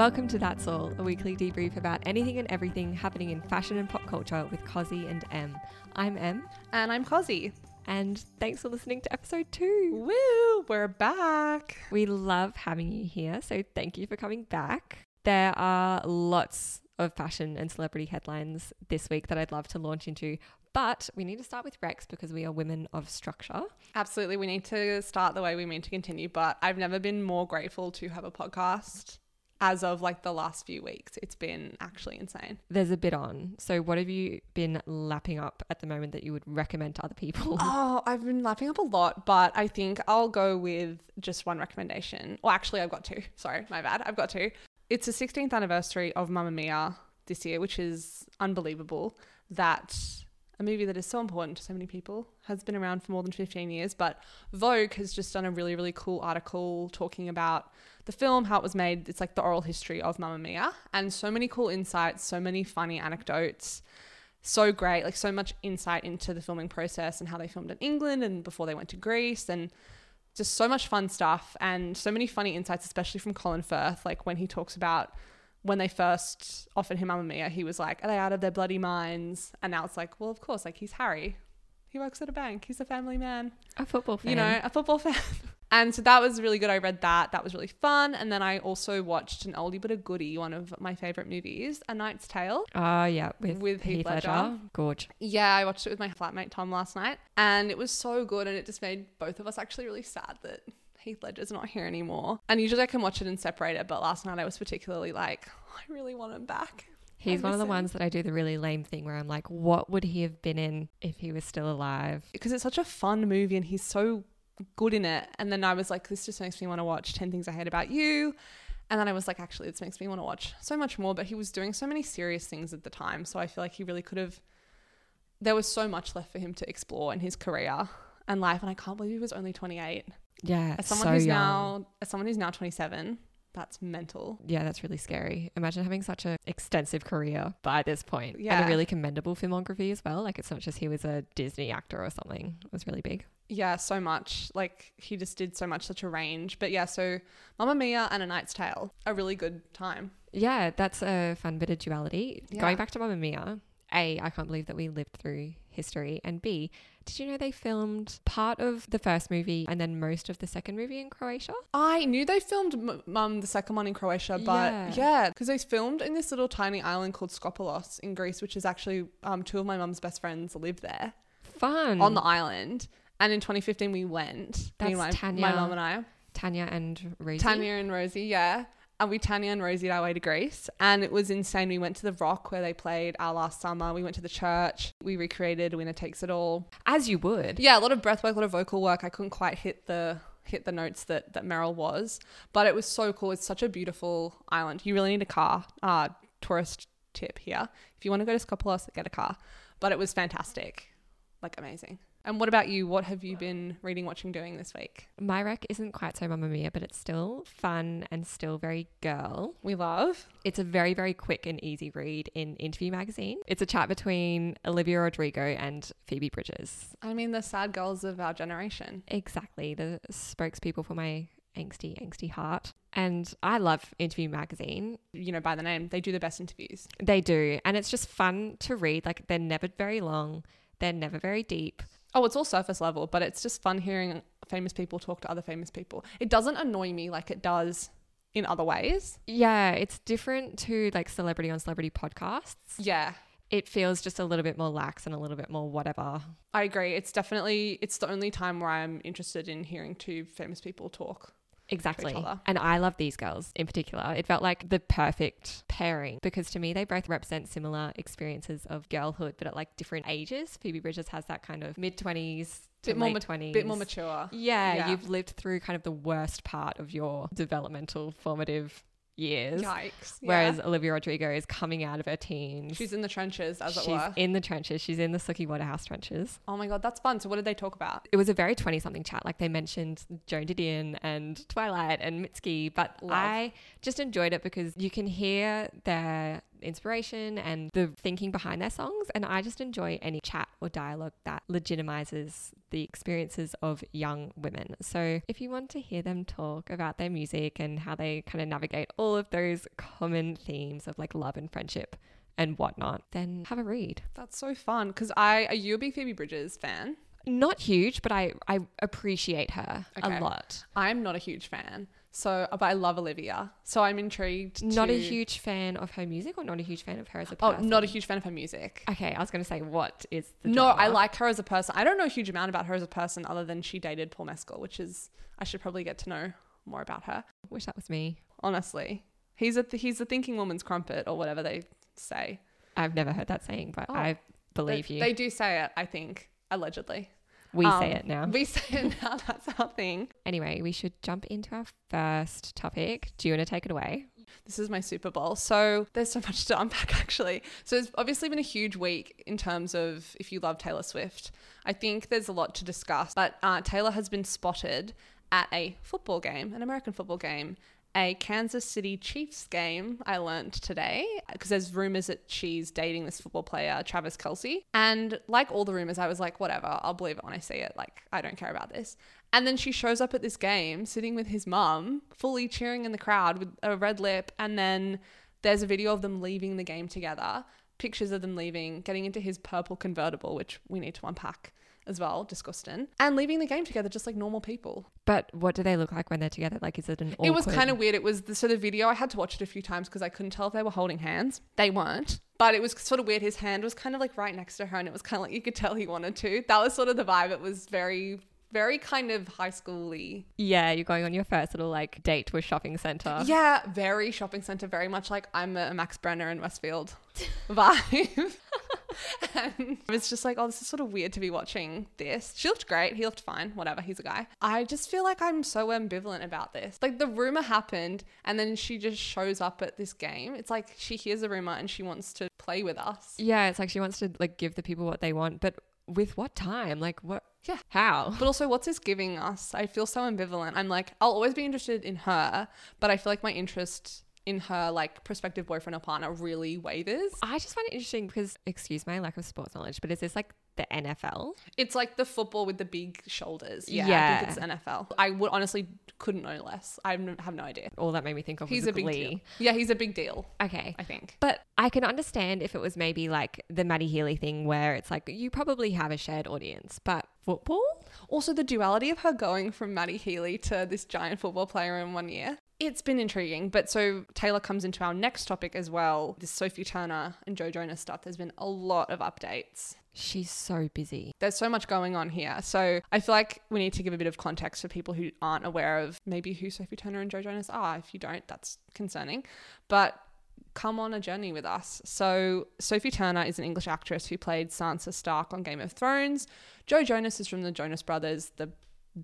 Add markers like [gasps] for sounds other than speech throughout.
Welcome to That's All, a weekly debrief about anything and everything happening in fashion and pop culture with Cosi and Em. I'm Em, And I'm Cosi. and thanks for listening to episode two. Woo! We're back. We love having you here, so thank you for coming back. There are lots of fashion and celebrity headlines this week that I'd love to launch into, but we need to start with recs because we are women of structure. Absolutely. We need to start the way we mean to continue, but I've never been more grateful to have a podcast as of like the last few weeks. It's been actually insane. There's a bit on. So, what have you been lapping up at the moment that you would recommend to other people? [laughs] Oh, I've been lapping up a lot, but I think I'll go with just one recommendation. Well, actually, I've got two. [laughs] Sorry, my bad. I've got two. It's the 16th anniversary of Mamma Mia this year, which is unbelievable that a movie that is so important to so many people has been around for more than 15 years. But Vogue has just done a really, really cool article talking about the film, how it was made. It's like the oral history of Mamma Mia, and so many cool insights, so many funny anecdotes so great, like so much insight into the filming process and how they filmed in England and before they went to Greece and just so much fun stuff and so many funny insights, especially from Colin Firth. Like when he talks about when they first offered him Mamma Mia, he was like, Are they out of their bloody minds? And now it's like, Well, of course, like he's Harry. He works at a bank. He's a family man. a football fan. You know, a football [laughs] fan. And so that was really good. I read that. That was really fun. And then I also watched an oldie but a goodie, one of my favorite movies, A Knight's Tale. Ah, yeah, with, With Heath Ledger. Gorge. Yeah, I watched it with my flatmate Tom last night, and it was so good, and it just made both of us actually really sad that Heath Ledger's not here anymore. And usually I can watch it and separate it, but last night I was particularly like, [laughs] I really want him back. He's one of the ones that I do the really lame thing where I'm like, what would he have been in if he was still alive? because it's such a fun movie, and he's so good in it. And then I was like, this just makes me want to watch Ten Things I Hate About You. And then I was like, actually, this makes me want to watch so much more. But he was doing so many serious things at the time, so I feel like he really could have. There was so much left for him to explore in his career and life, and I can't believe he was only 28. Yeah, as someone so who's young. now as someone who's now 27 that's mental Yeah, that's really scary. Imagine having such an extensive career by this point. And a really commendable filmography as well. Like, it's not just he was a Disney actor or something. It was really big. Yeah so much like he just did so much such a range but yeah so Mamma Mia and A Knight's Tale a really good time Yeah, that's a fun bit of duality. Yeah. Going back to Mamma Mia, A, I can't believe that we lived through history. And B, did you know they filmed part of the first movie and then most of the second movie in Croatia? I knew they filmed M- the second one in Croatia but Yeah. yeah because they filmed in this little tiny island called Skopelos in Greece which is actually um, two of my mum's best friends live there Fun. on the island and in 2015 we went That's me my, Tanya. my mum and I Tanya and Rosie. Tanya and Rosie, yeah. And we Tanya and Rosie our way to Greece. And it was insane. We went to the rock where they played our last summer. We went to the church. We recreated Winner Takes It All. As you would. Yeah, a lot of breath work, a lot of vocal work. I couldn't quite hit the hit the notes that that Meryl was. But it was so cool. It's such a beautiful island. You really need a car. Uh tourist tip here. If you want to go to Skopelos, get a car. But it was fantastic. Like amazing. And what about you? What have you been reading, watching, doing this week? My rec isn't quite so Mamma Mia, but it's still fun and still very girl. We love. It's a very, very quick and easy read in Interview Magazine. It's a chat between Olivia Rodrigo and Phoebe Bridgers. I mean, the sad girls of our generation. Exactly, the spokespeople for my angsty, angsty heart. And I love Interview Magazine. You know, by the name, they do the best interviews. They do. And it's just fun to read. Like, they're never very long, they're never very deep. Oh, it's all surface level, but it's just fun hearing famous people talk to other famous people. It doesn't annoy me like it does in other ways. Yeah, it's different to like celebrity on celebrity podcasts. Yeah, It feels just a little bit more lax and a little bit more whatever. I agree. It's definitely it's the only time where I'm interested in hearing two famous people talk. Exactly. And I love these girls in particular. It felt like the perfect pairing because to me, they both represent similar experiences of girlhood, but at like different ages. Phoebe Bridgers has that kind of mid 20s to Bit more ma- 20s. Bit more mature. Yeah, Yeah. you've lived through kind of the worst part of your developmental formative years. Yikes. Whereas yeah. Olivia Rodrigo is coming out of her teens. she's in the trenches, as it She's were. in the trenches. She's in the Suki Waterhouse trenches. oh my god, that's fun. So what did they talk about? It was a very 20 something chat. Like they mentioned Joan Didion and Twilight and Mitski, but Love. I just enjoyed it because you can hear their inspiration and the thinking behind their songs. And I just enjoy any chat or dialogue that legitimizes the experiences of young women. So if you want to hear them talk about their music and how they kind of navigate all of those common themes of like love and friendship and whatnot, then have a read. That's so fun because I are you a big Phoebe Bridgers fan? Not huge, but I, I appreciate her Okay. a lot. I'm not a huge fan. So, uh, but I love Olivia. So I'm intrigued. Not a huge fan of her music or not a huge fan of her as a oh, person. Oh, not a huge fan of her music. Okay, I was going to say, what is the No, I like her as a person. I don't know a huge amount about her as a person other than she dated Paul Mescal, which is I should probably get to know more about her. Wish that was me. Honestly, he's a th- he's a thinking woman's crumpet or whatever they say. I've never heard that saying, but Oh, I believe they, you. They do say it. I think allegedly. We um, say it now. We say it now. [laughs] That's our thing. Anyway, we should jump into our first topic. Do you want to take it away? This is my Super Bowl. So there's so much to unpack [laughs] actually. So it's obviously been a huge week in terms of if you love Taylor Swift. I think there's a lot to discuss, but uh, Taylor has been spotted at a football game, an American football game. A Kansas City Chiefs game, I learned today, because there's rumors that she's dating this football player, Travis Kelce. And like all the rumors, I was like, whatever, I'll believe it when I see it. Like, I don't care about this. And then she shows up at this game sitting with his mum, fully cheering in the crowd with a red lip. And then there's a video of them leaving the game together, pictures of them leaving, getting into his purple convertible, which we need to unpack as well, disgusting, and leaving the game together just like normal people. But what do they look like when they're together? Like, is it an awkward... It was kind of weird. It was the, so the video. I had to watch it a few times because I couldn't tell if they were holding hands. They weren't, but it was sort of weird. His hand was kind of like right next to her, and it was kind of like you could tell he wanted to. That was sort of the vibe. It was very, very kind of high schooly. Yeah, you're going on your first little like date to a shopping center. Yeah, very shopping center. Very much like I'm a Max Brenner in Westfield [laughs] vibe. [laughs] [laughs] and I was just like, oh, this is sort of weird to be watching this. She looked great. He looked fine. Whatever. He's a guy. I just feel like I'm so ambivalent about this. Like the rumor happened and then she just shows up at this game. It's like she hears the rumor and she wants to play with us. Yeah, it's like she wants to like give the people what they want, but with what time? Like, what? Yeah. How? But also, what's this giving us? I feel so ambivalent. I'm like, I'll always be interested in her, but I feel like my interest in her like prospective boyfriend or partner really wavers. I just find it interesting because, excuse my lack of sports knowledge, but is this like the NFL? It's like the football with the big shoulders. Yeah, I think it's NFL. I would honestly couldn't know less. I have no- idea. All that made me think of He's was a big Glee. deal. Yeah, he's a big deal. Okay. I think. But I can understand if it was maybe like the Matty Healy thing where it's like you probably have a shared audience, but football? Also, the duality of her going from Matty Healy to this giant football player in one year. It's been intriguing. But so Taylor comes into our next topic as well. This Sophie Turner and Joe Jonas stuff. There's been a lot of updates. She's so busy. There's so much going on here. So I feel like we need to give a bit of context for people who aren't aware of maybe who Sophie Turner and Joe Jonas are. If you don't, that's concerning. But come on a journey with us. So Sophie Turner is an English actress who played Sansa Stark on Game of Thrones. Joe Jonas is from the Jonas Brothers, the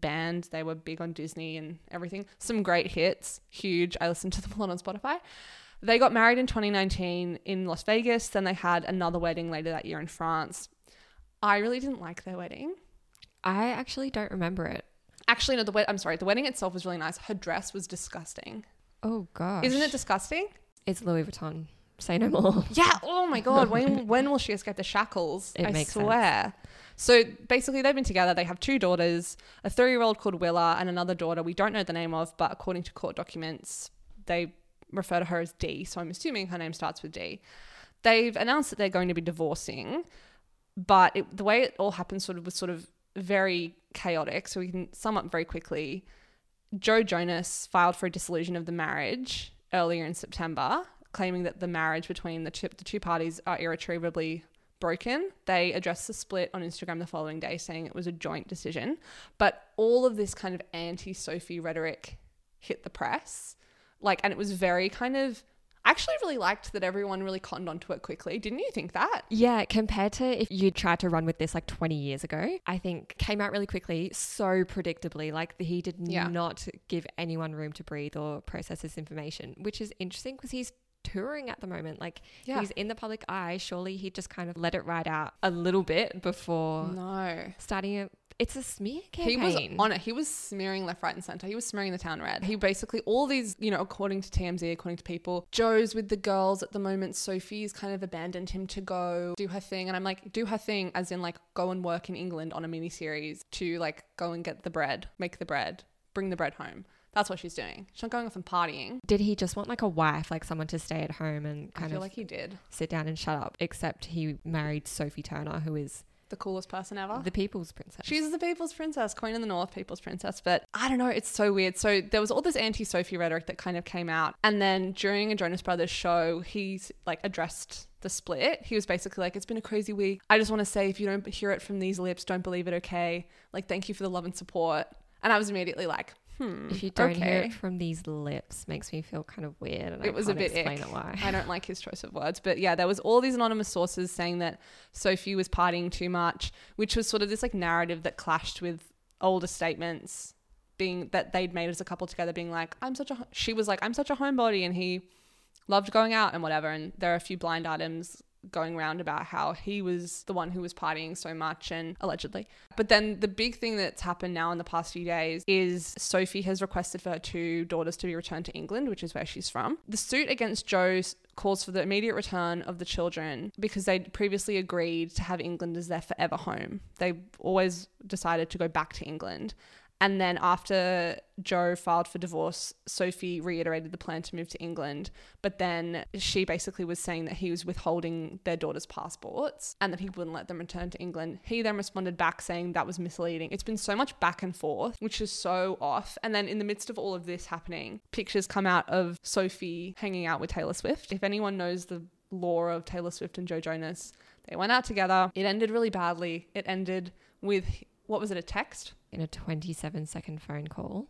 band. They were big on Disney and everything. Some great hits, huge. I listened to them a lot on Spotify. They got married in 2019 in Las Vegas. Then they had another wedding later that year in France. I really didn't like their wedding. I actually don't remember it. Actually, no, the wed- I'm sorry. The wedding itself was really nice. Her dress was disgusting. Oh gosh. Isn't it disgusting? It's Louis Vuitton. Say no more. Yeah. Oh my god. [laughs] When when will she escape the shackles? It I makes sense. So basically, they've been together. They have two daughters, a three-year-old called Willa, and another daughter we don't know the name of, but according to court documents, they refer to her as D. So I'm assuming her name starts with D. They've announced that they're going to be divorcing, but it, the way it all happened sort of was sort of very chaotic. So we can sum up very quickly. Joe Jonas filed for a dissolution of the marriage earlier in September, claiming that the marriage between the two, the two parties are irretrievably broken. They addressed the split on Instagram the following day, saying it was a joint decision. But all of this kind of anti Sophie rhetoric hit the press. Like, and it was very kind of. I actually really liked that everyone really cottoned onto it quickly. Didn't you think that? Yeah, compared to if you tried to run with this like 20 years ago, I think came out really quickly, so predictably. Like he did Yeah. not give anyone room to breathe or process this information, which is interesting because he's touring at the moment. Like Yeah. he's in the public eye. Surely he just kind of let it ride out a little bit before No. starting a, It's a smear campaign. He was on it. He was smearing left, right, and center. He was smearing the town red. He basically, all these, you know, according to TMZ, according to people, Joe's with the girls at the moment. Sophie's kind of abandoned him to go do her thing. And I'm like, do her thing, as in, like, go and work in England on a mini series to, like, go and get the bread, make the bread, bring the bread home. That's what she's doing. She's not going off and partying. Did he just want like a wife, like someone to stay at home and I kind feel of like he did. sit down and shut up? Except he married Sophie Turner, who is The coolest person ever. the people's princess. She's the people's princess, Queen of the North, people's princess. But I don't know, it's so weird. So there was all this anti Sophie rhetoric that kind of came out. And then during a Jonas Brothers show, he's like addressed the split. He was basically like, It's been a crazy week. I just want to say, if you don't hear it from these lips, don't believe it, okay? Like, thank you for the love and support. And I was immediately like, Hmm. if you don't okay. hear it from these lips, makes me feel kind of weird. And I It was a bit explain ick. it why. I don't like his choice of words. But yeah, there was all these anonymous sources saying that Sophie was partying too much, which was sort of this like narrative that clashed with older statements being that they'd made as a couple together being like, I'm such a she was like, I'm such a homebody and he loved going out and whatever. And there are a few blind items going around about how he was the one who was partying so much and allegedly. But then the big thing that's happened now in the past few days is Sophie has requested for her two daughters to be returned to England, which is where she's from. The suit against Joe calls for the immediate return of the children because they'd previously agreed to have England as their forever home. They always decided to go back to England. And then after Joe filed for divorce, Sophie reiterated the plan to move to England. But then she basically was saying that he was withholding their daughters' passports and that he wouldn't let them return to England. He then responded back saying that was misleading. It's been so much back and forth, which is so off. And then in the midst of all of this happening, pictures come out of Sophie hanging out with Taylor Swift. If anyone knows the lore of Taylor Swift and Joe Jonas, they went out together. It ended really badly. It ended with what was it, a text? In a 27 second phone call.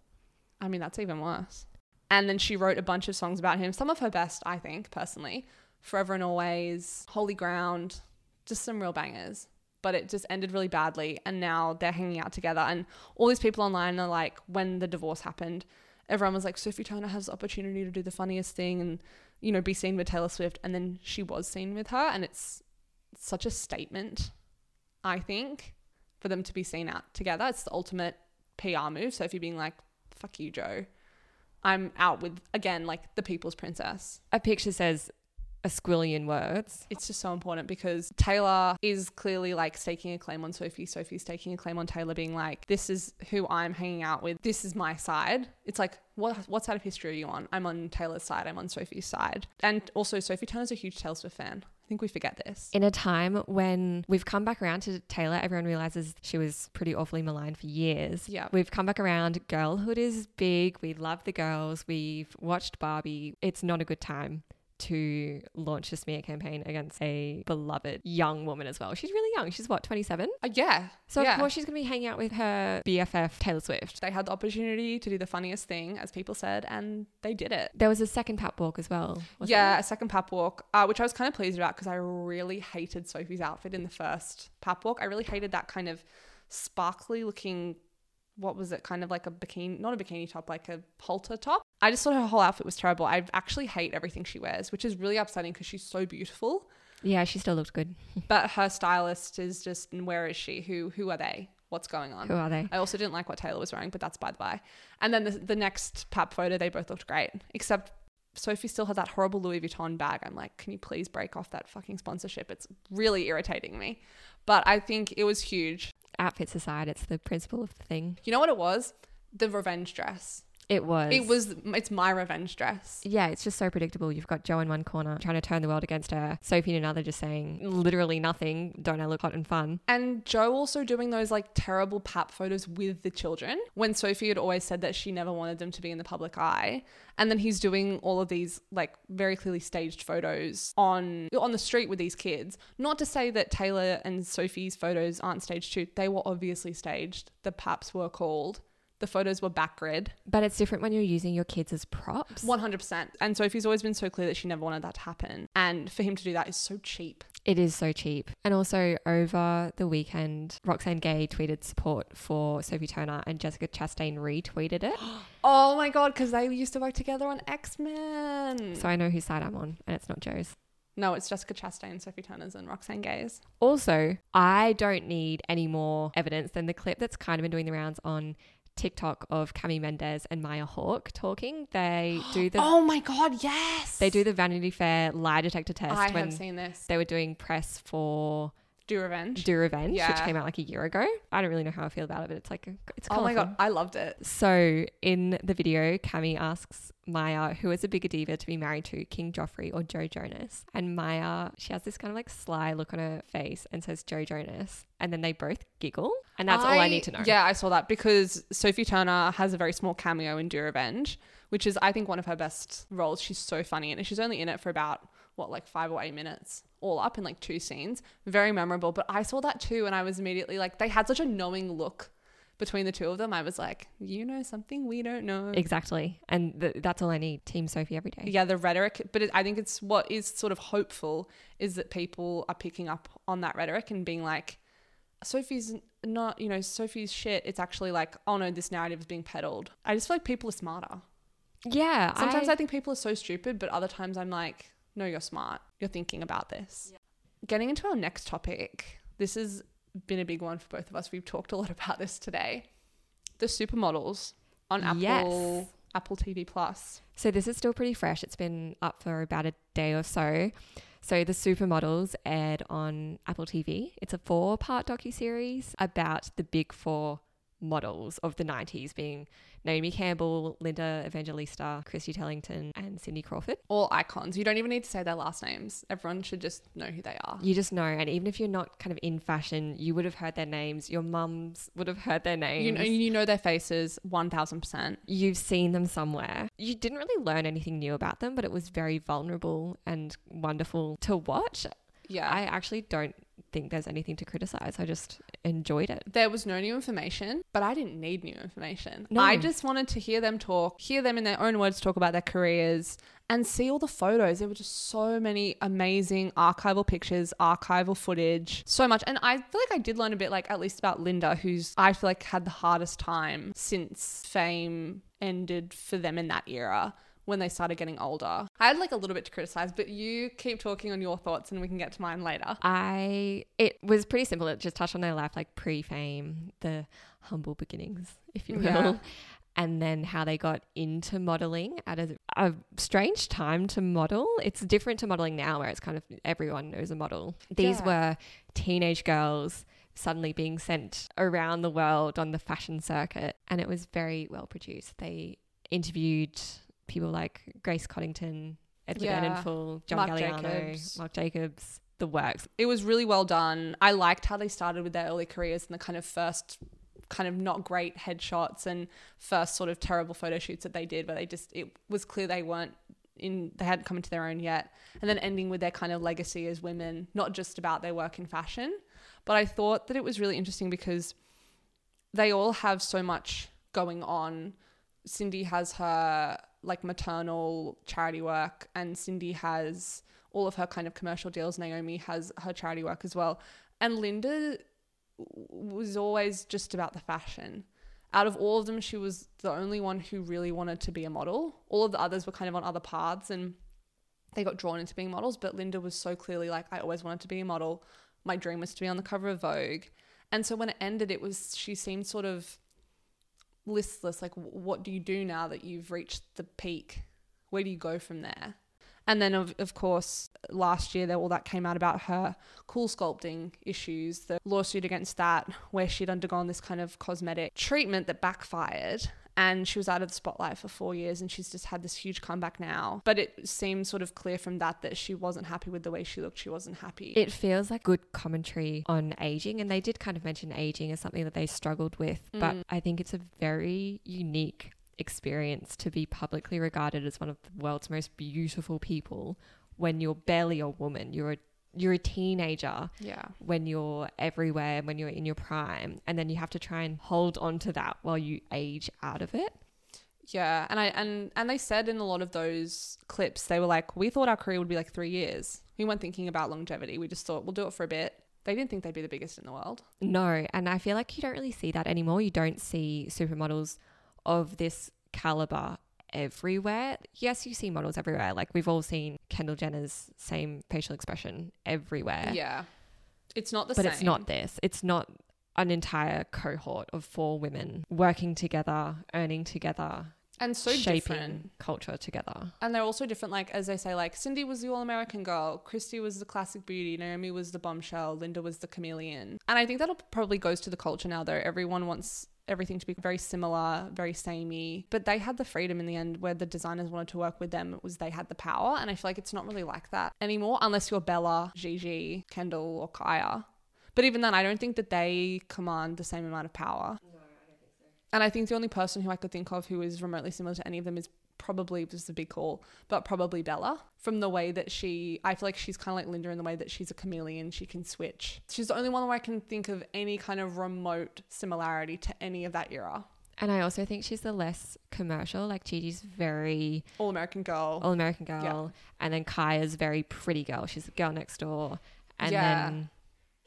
I mean, that's even worse. And then she wrote a bunch of songs about him. Some of her best, I think, personally. Forever and Always, Holy Ground, just some real bangers. But it just ended really badly. And now they're hanging out together. And all these people online are like, when the divorce happened, everyone was like, Sophie Turner has the opportunity to do the funniest thing and, you know, be seen with Taylor Swift. And then she was seen with her. And it's such a statement, I think, for them to be seen out together. It's the ultimate PR move. So if you're being like, fuck you, Joe. I'm out with, again, like the people's princess. A picture says a squillion words. It's just so important because Taylor is clearly like staking a claim on Sophie. Sophie's taking a claim on Taylor, being like, this is who I'm hanging out with. This is my side. It's like, what, what side of history are you on? I'm on Taylor's side. I'm on Sophie's side. And also, Sophie Turner's a huge Taylor Swift fan. I think we forget this. In a time when we've come back around to Taylor, everyone realizes she was pretty awfully maligned for years. Yeah. We've come back around. Girlhood is big. We love the girls. We've watched Barbie. It's not a good time to launch a smear campaign against a beloved young woman as well. She's really young. She's what, 27? Uh, yeah. So yeah. of course she's going to be hanging out with her BFF Taylor Swift. They had the opportunity to do the funniest thing, as people said, and they did it. There was a second pap walk as well. yeah, there? a second pap walk, uh, which I was kind of pleased about because I really hated Sophie's outfit in the first pap walk. I really hated that kind of sparkly looking, what was it, kind of like a bikini, not a bikini top, like a halter top. I just thought her whole outfit was terrible. I actually hate everything she wears, which is really upsetting because she's so beautiful. Yeah, she still looked good. [laughs] But her stylist is just, and where is she? Who who are they? What's going on? Who are they? I also didn't like what Taylor was wearing, but that's by the by. And then the, the next pap photo, they both looked great, except Sophie still had that horrible Louis Vuitton bag. I'm like, can you please break off that fucking sponsorship? It's really irritating me. But I think it was huge. Outfits aside, it's the principle of the thing. You know what it was? The revenge dress. It was. It was, it's my revenge dress. Yeah, it's just so predictable. You've got Joe in one corner trying to turn the world against her, Sophie in another just saying literally nothing. Don't I look hot and fun? And Joe also doing those like terrible pap photos with the children when Sophie had always said that she never wanted them to be in the public eye. And then he's doing all of these like very clearly staged photos on on the street with these kids. Not to say that Taylor and Sophie's photos aren't staged too. They were obviously staged. The paps were called. The photos were backgrid. But it's different when you're using your kids as props. 100%. And Sophie's always been so clear that she never wanted that to happen. And for him to do that is so cheap. It is so cheap. And also over the weekend, Roxane Gay tweeted support for Sophie Turner and Jessica Chastain retweeted it. [gasps] Oh my God, because they used to work together on X Men. so I know whose side I'm on, and it's not Joe's. No, it's Jessica Chastain, Sophie Turner's, and Roxane Gay's. Also, I don't need any more evidence than the clip that's kind of been doing the rounds on TikTok of Cami Mendes and Maya Hawke talking. They [gasps] do the oh my god, yes. they do the Vanity Fair lie detector test I when have seen this. they were doing press for Do Revenge. Do Revenge, which came out like a year ago. I don't really know how I feel about it, but it's like it's oh my god, I loved it. So in the video, Cami asks Maya, who is a bigger diva to be married to, King Joffrey or Joe Jonas? And Maya, she has this kind of like sly look on her face and says Joe Jonas. And then they both giggle. And that's all I need to know. Yeah, I saw that because Sophie Turner has a very small cameo in Do Revenge, which is I think one of her best roles. She's so funny and she's only in it for about what like five or eight minutes all up in like two scenes. Very memorable. But I saw that too and I was immediately like they had such a knowing look between the two of them. I was like, you know something we don't know. Exactly. And th- that's all I need. Team Sophie every day. yeah, the rhetoric, but it, I think it's what is sort of hopeful is that people are picking up on that rhetoric and being like, Sophie's not, you know, Sophie's shit. It's actually like, oh no, this narrative is being peddled. I just feel like people are smarter. Yeah. Sometimes I, I, think people are so stupid, but other times I'm like, no, you're smart. You're thinking about this. Getting into our next topic, this has been a big one for both of us. We've talked a lot [laughs] about this today. The supermodels on Apple Yes. Apple TV Plus. So this is still pretty fresh. It's been up for about a day or so. So the Supermodels aired on Apple TV. It's a four-part docu-series about the big four models of the 90s being Naomi Campbell, Linda Evangelista, Christy Turlington, and Cindy Crawford. All icons. You don't even need to say their last names. Everyone should just know who they are. You just know, and even if you're not kind of in fashion, you would have heard their names. Your mums would have heard their names. You know, you know their faces 1000%. You've seen them somewhere. You didn't really learn anything new about them, but it was very vulnerable and wonderful to watch. Yeah. I actually don't think there's anything to criticize. I just enjoyed it. there was no new information, but I didn't need new information. No. I just wanted to hear them talk, hear them in their own words talk about their careers and see all the photos. There were just so many amazing archival pictures, archival footage, so much. And I feel like I did learn a bit, like at least about Linda, who's I feel like had the hardest time since fame ended for them in that era. When they started getting older, I had like a little bit to criticize, but you keep talking on your thoughts and we can get to mine later. I it was pretty simple. It just touched on their life, like pre-fame, the humble beginnings, if you will. Yeah. And then how they got into modeling at a, a strange time to model. It's different to modeling now, where it's kind of everyone knows a model. These Yeah. were teenage girls suddenly being sent around the world on the fashion circuit, and it was very well produced. They interviewed people like Grace Coddington, Edward Yeah. Enninful, John Marc Galliano, Jacobs. Mark Jacobs, the works. it was really well done. I liked how they started with their early careers and the kind of first kind of not great headshots and first sort of terrible photo shoots that they did where they just it was clear they weren't in they hadn't come into their own yet and then ending with their kind of legacy as women not just about their work in fashion but i thought that it was really interesting because they all have so much going on cindy has her like maternal charity work and cindy has all of her kind of commercial deals naomi has her charity work as well and linda was always just about the fashion. Out of all of them, she was the only one who really wanted to be a model. All of the others were kind of on other paths and they got drawn into being models, but Linda was so clearly like, I always wanted to be a model. My dream was to be on the cover of Vogue. And so when it ended, it was, she seemed sort of listless. Like, what do you do now that you've reached the peak? Where do you go from there? And then, of, of course, last year, there all that came out about her CoolSculpting issues, the lawsuit against that, where she'd undergone this kind of cosmetic treatment that backfired. And she was out of the spotlight for four years and she's just had this huge comeback now. But it seems sort of clear from that that she wasn't happy with the way she looked. She wasn't happy. It feels like good commentary on aging, and they did kind of mention aging as something that they struggled with, but Mm. I think it's a very unique experience to be publicly regarded as one of the world's most beautiful people when you're barely a woman. You're a you're a teenager yeah. when you're everywhere, when you're in your prime, and then you have to try and hold on to that while you age out of it. Yeah, and I and and they said in a lot of those clips they were like, we thought our career would be like three years. We weren't thinking about longevity. We just thought we'll do it for a bit. They didn't think they'd be the biggest in the world. No, and I feel like you don't really see that anymore. You don't see supermodels of this caliber everywhere. Yes, you see models everywhere. Like we've all seen Kendall Jenner's same facial expression everywhere. Yeah. It's not the but same. But it's not this. It's not an entire cohort of four women working together, earning together, and so shaping different. culture together. And they're also different. Like as they say, like Cindy was the all American girl, Christy was the classic beauty, Naomi was the bombshell, Linda was the chameleon. And I think that'll probably goes to the culture now though. Everyone wants everything to be very similar, very samey. But they had the freedom in the end where the designers wanted to work with them. It was they had the power. And I feel like it's not really like that anymore, unless you're Bella, Gigi, Kendall, or Kaia. But even then, I don't think that they command the same amount of power. And I think the only person who I could think of who is remotely similar to any of them is probably this is a big call, but probably Bella from the way that she. I feel like she's kind of like Linda in the way that she's a chameleon. She can switch. She's the only one where I can think of any kind of remote similarity to any of that era. And I also think she's the less commercial. Like Gigi's very All American girl. all American girl, and then Kaia's very pretty girl. She's the girl next door, and Yeah. then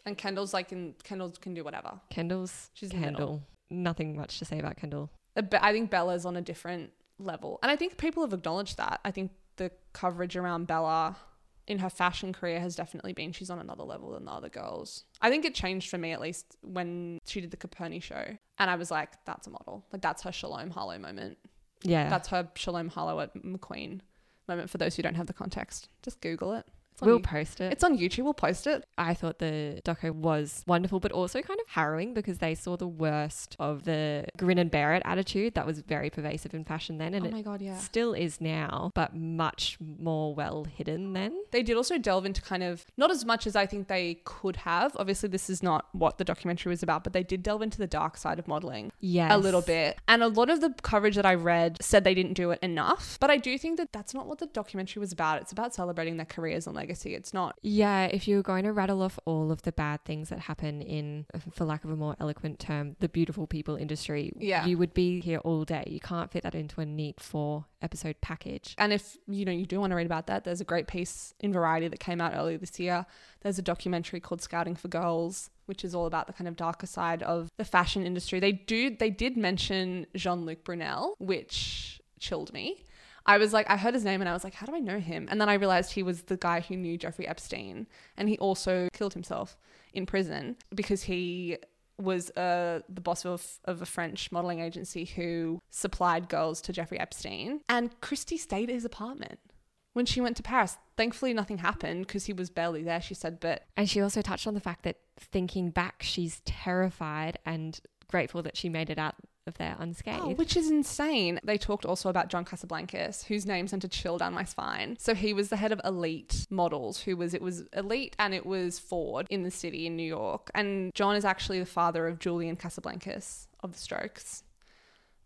And Kendall's like in Kendall can do whatever. Kendall's She's in the middle. Kendall. Nothing much to say about Kendall. But I think Bella's on a different level. And I think people have acknowledged that. I think the coverage around Bella in her fashion career has definitely been she's on another level than the other girls. I think it changed for me at least when she did the Coperni show. And I was like, that's a model. Like that's her Shalom Harlow moment. Yeah, That's her Shalom Harlow at McQueen moment for those who don't have the context. Just Google it. We'll you- post it. it's on YouTube. We'll post it. I thought the doco was wonderful, but also kind of harrowing because they saw the worst of the grin and bear it attitude that was very pervasive in fashion then, and oh it my God, yeah. still is now, but much more well hidden then. they did also delve into kind of not as much as I think they could have. Obviously, this is not what the documentary was about, but they did delve into the dark side of modeling Yes. a little bit. And a lot of the coverage that I read said they didn't do it enough. But I do think that that's not what the documentary was about. It's about celebrating their careers and legacy. It's not. Yeah, if you were going to rattle off all of the bad things that happen in, for lack of a more eloquent term, the beautiful people industry, Yeah. you would be here all day. You can't fit that into a neat four episode package. And if you know you do want to read about that, there's a great piece in Variety that came out earlier this year. There's a documentary called Scouting for Girls, which is all about the kind of darker side of the fashion industry. They do they did mention Jean-Luc Brunel, which chilled me. I was like, I heard his name and I was like, how do I know him? And then I realized he was the guy who knew Jeffrey Epstein, and he also killed himself in prison because he was uh, the boss of, of a French modeling agency who supplied girls to Jeffrey Epstein. And Christy stayed at his apartment when she went to Paris. Thankfully, nothing happened because he was barely there, she said. But And she also touched on the fact that thinking back, she's terrified and grateful that she made it out of there unscathed. Oh, which is insane. They talked also about John Casablancas, whose name sent a chill down my spine. So he was the head of Elite Models, who was it was Elite and it was Ford in the city in New York. And John is actually the father of Julian Casablancas of the Strokes.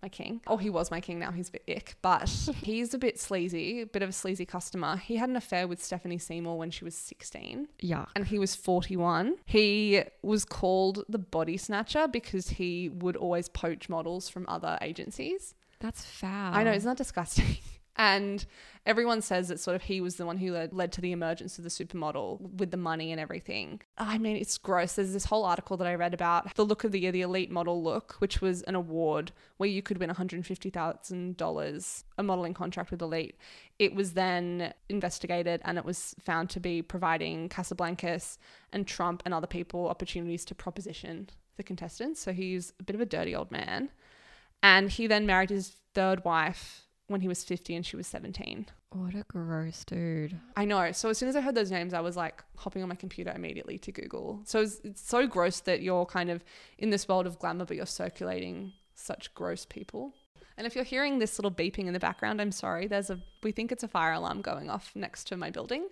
My king. Oh, he was my king now. He's a bit ick, but [laughs] he's a bit sleazy, a bit of a sleazy customer. He had an affair with Stephanie Seymour when she was 16 yeah. and he was 41. He was called the body snatcher because he would always poach models from other agencies. That's foul. I know, isn't that disgusting? [laughs] And everyone says that sort of he was the one who led, led to the emergence of the supermodel with the money and everything. I mean, it's gross. There's this whole article that I read about the look of the year, the elite model look, which was an award where you could win $150,000, a modeling contract with Elite. It was then investigated and it was found to be providing Casablancas and Trump and other people opportunities to proposition the contestants. So he's a bit of a dirty old man. And he then married his third wife when he was 50 and she was 17. What a gross dude. I know. So as soon as I heard those names, I was like hopping on my computer immediately to Google. So it's, it's so gross that you're kind of in this world of glamour, but you're circulating such gross people. And if you're hearing this little beeping in the background, I'm sorry. There's a we think it's a fire alarm going off next to my building.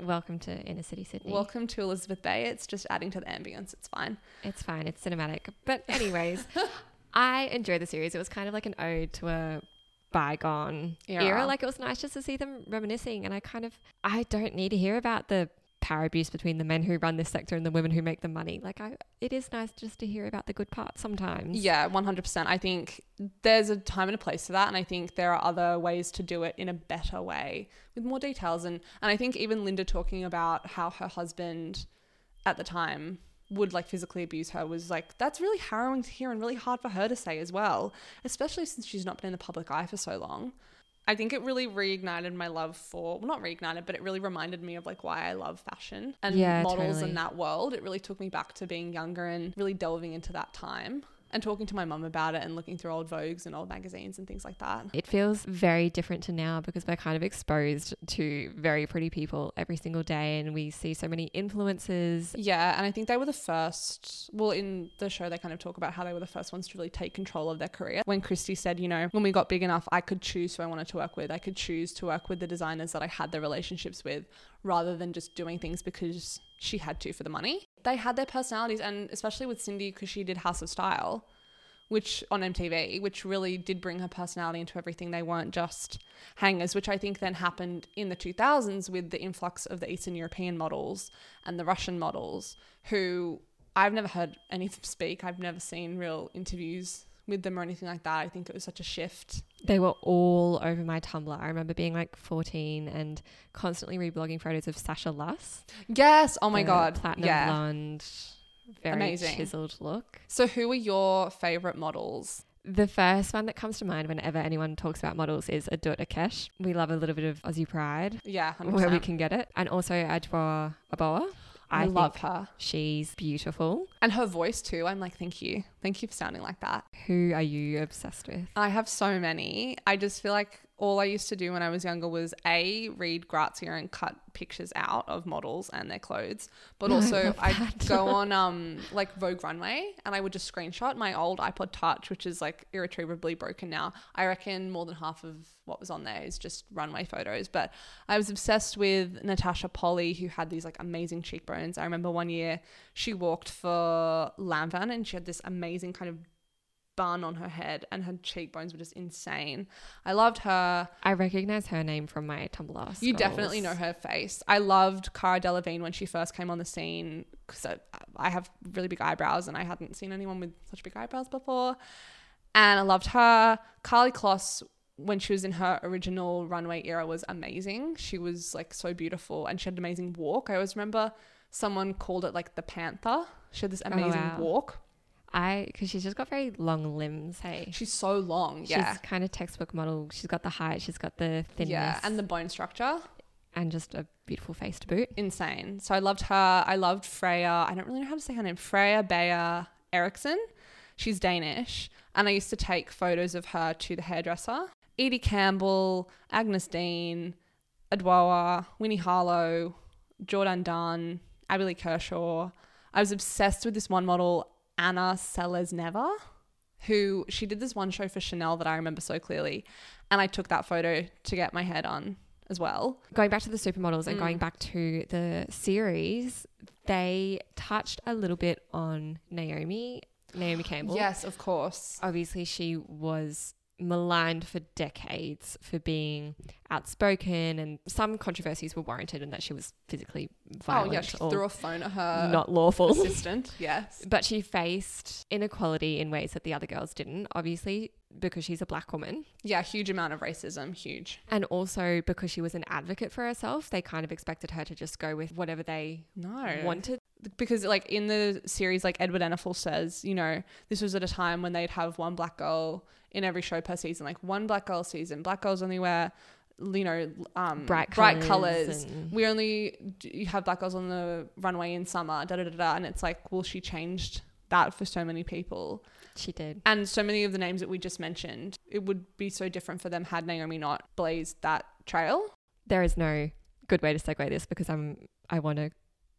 Welcome to inner city Sydney. Welcome to Elizabeth Bay. It's just adding to the ambience. It's fine. It's fine. It's cinematic. But anyways, [laughs] I enjoyed the series. It was kind of like an ode to a bygone era. Era. Like it was nice just to see them reminiscing. And I kind of, I don't need to hear about the power abuse between the men who run this sector and the women who make the money. Like I, it is nice just to hear about the good parts sometimes. Yeah, 100%. I think there's a time and a place for that. And I think there are other ways to do it in a better way with more details. And, and I think even Linda talking about how her husband at the time would like physically abuse her was like, that's really harrowing to hear and really hard for her to say as well, especially since she's not been in the public eye for so long. I think it really reignited my love for, well, not reignited, but it really reminded me of like why I love fashion and Yeah, models totally. in that world. It really took me back to being younger and really delving into that time and talking to my mum about it and looking through old Vogues and old magazines and things like that. It feels very different to now because we're kind of exposed to very pretty people every single day and we see so many influences. Yeah, and I think they were the first. Well, in the show, they kind of talk about how they were the first ones to really take control of their career. When Christy said, you know, when we got big enough, I could choose who I wanted to work with. I could choose to work with the designers that I had the relationships with rather than just doing things because she had to for the money. They had their personalities, and especially with Cindy, because she did House of Style. Which on MTV, which really did bring her personality into everything. They weren't just hangers, which I think then happened in the 2000s with the influx of the Eastern European models and the Russian models, who I've never heard any of them speak. I've never seen real interviews with them or anything like that. I think it was such a shift. They were all over my Tumblr. I remember being like 14 and constantly reblogging photos of Sasha Luss. Yes. Oh my God. Platinum yeah. blonde, very Amazing. chiseled look. So, who are your favorite models? The first one that comes to mind whenever anyone talks about models is Adut Akech. We love a little bit of Aussie pride Yeah. 100%. where we can get it. And also Adwoa Aboah. I, I love her. She's beautiful. And her voice too. I'm like, thank you. Thank you for sounding like that. Who are you obsessed with? I have so many. I just feel like all I used to do when I was younger was A, read Grazia and cut pictures out of models and their clothes. But [laughs] also love I'd go [laughs] on um like Vogue Runway and I would just screenshot my old iPod Touch, which is like irretrievably broken now. I reckon more than half of what was on there is just runway photos. But I was obsessed with Natasha Poly, who had these like amazing cheekbones. I remember one year she walked for Lanvin and she had this amazing kind of bun on her head and her cheekbones were just insane. I loved her. I recognize her name from my Tumblr. You definitely know her face. I loved Cara Delevingne when she first came on the scene because I, I have really big eyebrows and I hadn't seen anyone with such big eyebrows before. And I loved her. Karlie Kloss when she was in her original runway era was amazing. She was like so beautiful and she had an amazing walk. I always remember someone called it like the panther. She had this oh, amazing wow. walk. I because she's just got very long limbs. Hey, She's so long. Yeah. she's kind of textbook model. She's got the height. She's got the thinness. Yeah, and the bone structure. and just a beautiful face to boot. insane. So I loved her. I loved Freja. I don't really know how to say her name. Freja Beha Erichsen. She's Danish. And I used to take photos of her to the hairdresser. Edie Campbell, Agyness Deyn, Adwoa, Winnie Harlow, Jourdan Dunn, Abbey Lee Kershaw. I was obsessed with this one model, Anna Selezneva, who she did this one show for Chanel that I remember so clearly. And I took that photo to get my head on as well. Going back to the supermodels and Mm. going back to the series, they touched a little bit on Naomi, Naomi Campbell. Yes, of course. obviously she was maligned for decades for being outspoken and some controversies were warranted and that she was physically violent oh yeah, she threw a phone at her not lawful. assistant. [laughs] Yes. but she faced inequality in ways that the other girls didn't, obviously because she's a black woman Yeah, huge amount of racism. Huge. and also because she was an advocate for herself, they kind of expected her to just go with whatever they No. wanted. because like in the series, like Edward Enninful says, you know, this was at a time when they'd have one black girl in every show per season, like one black girl season. Black girls only wear, you know, um, Bright bright colours and- We only you have black girls on the runway in summer. Da da da da. And it's like, well, she changed that for so many people. She did. And so many of the names that we just mentioned, it would be so different for them had Naomi not blazed that trail. There is no good way to segue this because I'm I want to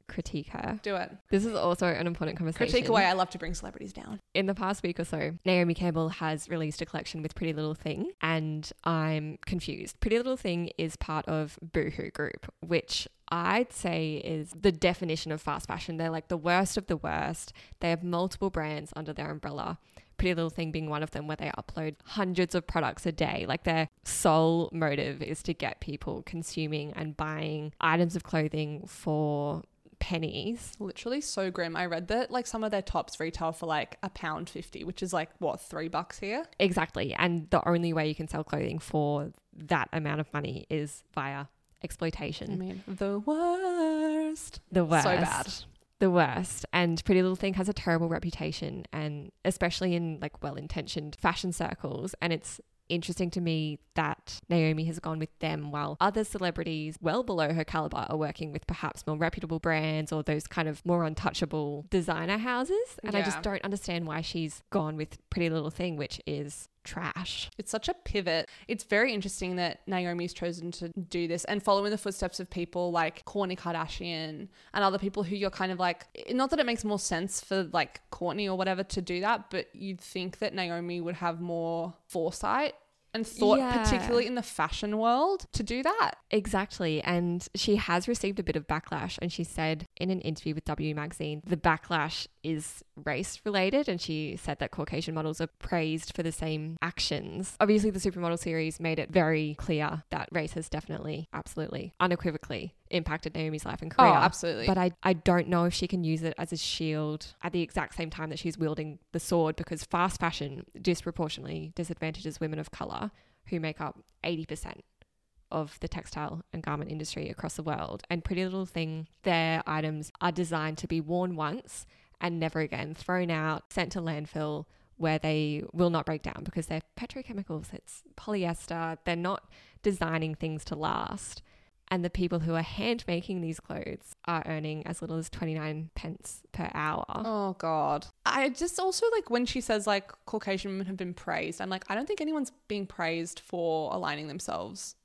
critique her. Do it. This is also an important conversation. Critique away. I love to bring celebrities down. in the past week or so, Naomi Campbell has released a collection with Pretty Little Thing, and I'm confused. Pretty Little Thing is part of Boohoo Group, which I'd say is the definition of fast fashion. They're like the worst of the worst. They have multiple brands under their umbrella. Pretty Little Thing being one of them, where they upload hundreds of products a day. Like their sole motive is to get people consuming and buying items of clothing for pennies. Literally so grim. I read that like some of their tops retail for like a pound fifty, which is like what three bucks here. Exactly. And the only way you can sell clothing for that amount of money is via exploitation. I mean, the worst. the worst. So bad. The worst. And Pretty Little Thing has a terrible reputation and especially in like well intentioned fashion circles. And it's interesting to me that Naomi has gone with them while other celebrities well below her caliber are working with perhaps more reputable brands or those kind of more untouchable designer houses. And I just don't understand why she's gone with Pretty Little Thing, which is trash. It's such a pivot. It's very interesting that Naomi's chosen to do this and follow in the footsteps of people like Kourtney Kardashian and other people who you're kind of like, not that it makes more sense for like Kourtney or whatever to do that, but you'd think that Naomi would have more foresight and thought, Yeah. particularly in the fashion world, to do that. Exactly. And she has received a bit of backlash. And she said in an interview with W Magazine, the backlash is race related. And she said that Caucasian models are praised for the same actions. Obviously, the Supermodel series made it very clear that race has definitely, absolutely, unequivocally impacted Naomi's life and oh, career. Oh, absolutely. But I, I don't know if she can use it as a shield at the exact same time that she's wielding the sword because fast fashion disproportionately disadvantages women of color who make up 80% of the textile and garment industry across the world. And Pretty Little Thing, their items are designed to be worn once and never again, thrown out, sent to landfill where they will not break down because they're petrochemicals, it's polyester, they're not designing things to last. And the people who are hand making these clothes are earning as little as 29 pence per hour. Oh God. I just also like when she says like Caucasian women have been praised, I'm like, I don't think anyone's being praised for aligning themselves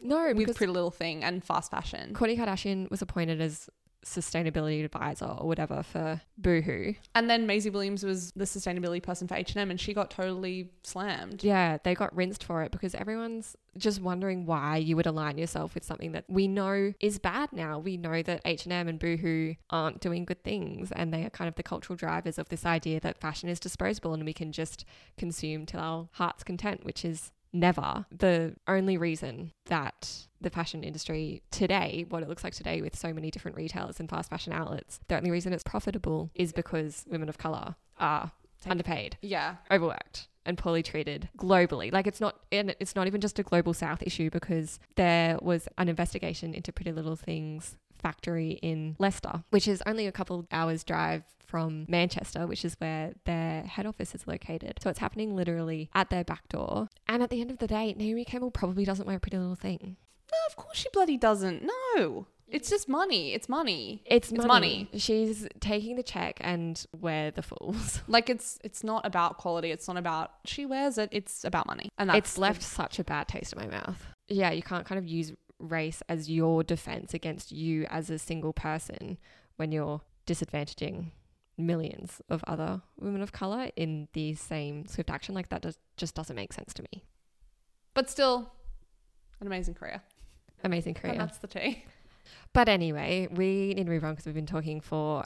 No, with because Pretty Little Thing and fast fashion. Kourtney Kardashian was appointed as sustainability advisor or whatever for Boohoo. And then Maisie Williams was the sustainability person for H&M and she got totally slammed. Yeah, they got rinsed for it because everyone's just wondering why you would align yourself with something that we know is bad now. We know that H&M and Boohoo aren't doing good things and they are kind of the cultural drivers of this idea that fashion is disposable and we can just consume till our heart's content, which is never the only reason that the fashion industry today, what it looks like today with so many different retailers and fast fashion outlets, the only reason it's profitable is because women of color are underpaid Yeah. overworked and poorly treated globally. Like it's not and it's not even just a global south issue because there was an investigation into Pretty Little Things factory in Leicester, which is only a couple hours drive from Manchester, which is where their head office is located. So it's happening literally at their back door. And at the end of the day, Naomi Campbell probably doesn't wear a Pretty Little Thing. No, of course she bloody doesn't. No. It's just money. It's money. It's, It's money. She's taking the check and we're the fools. [laughs] Like it's it's not about quality. It's not about she wears it. It's about money. And that's it's left such a bad taste in my mouth. Yeah, you can't kind of use race as your defense against you as a single person when you're disadvantaging millions of other women of color in the same swift action. Like that does, just doesn't make sense to me. But still, an amazing career. Amazing And career. that's the tea. But anyway, we need to move on because we've been talking for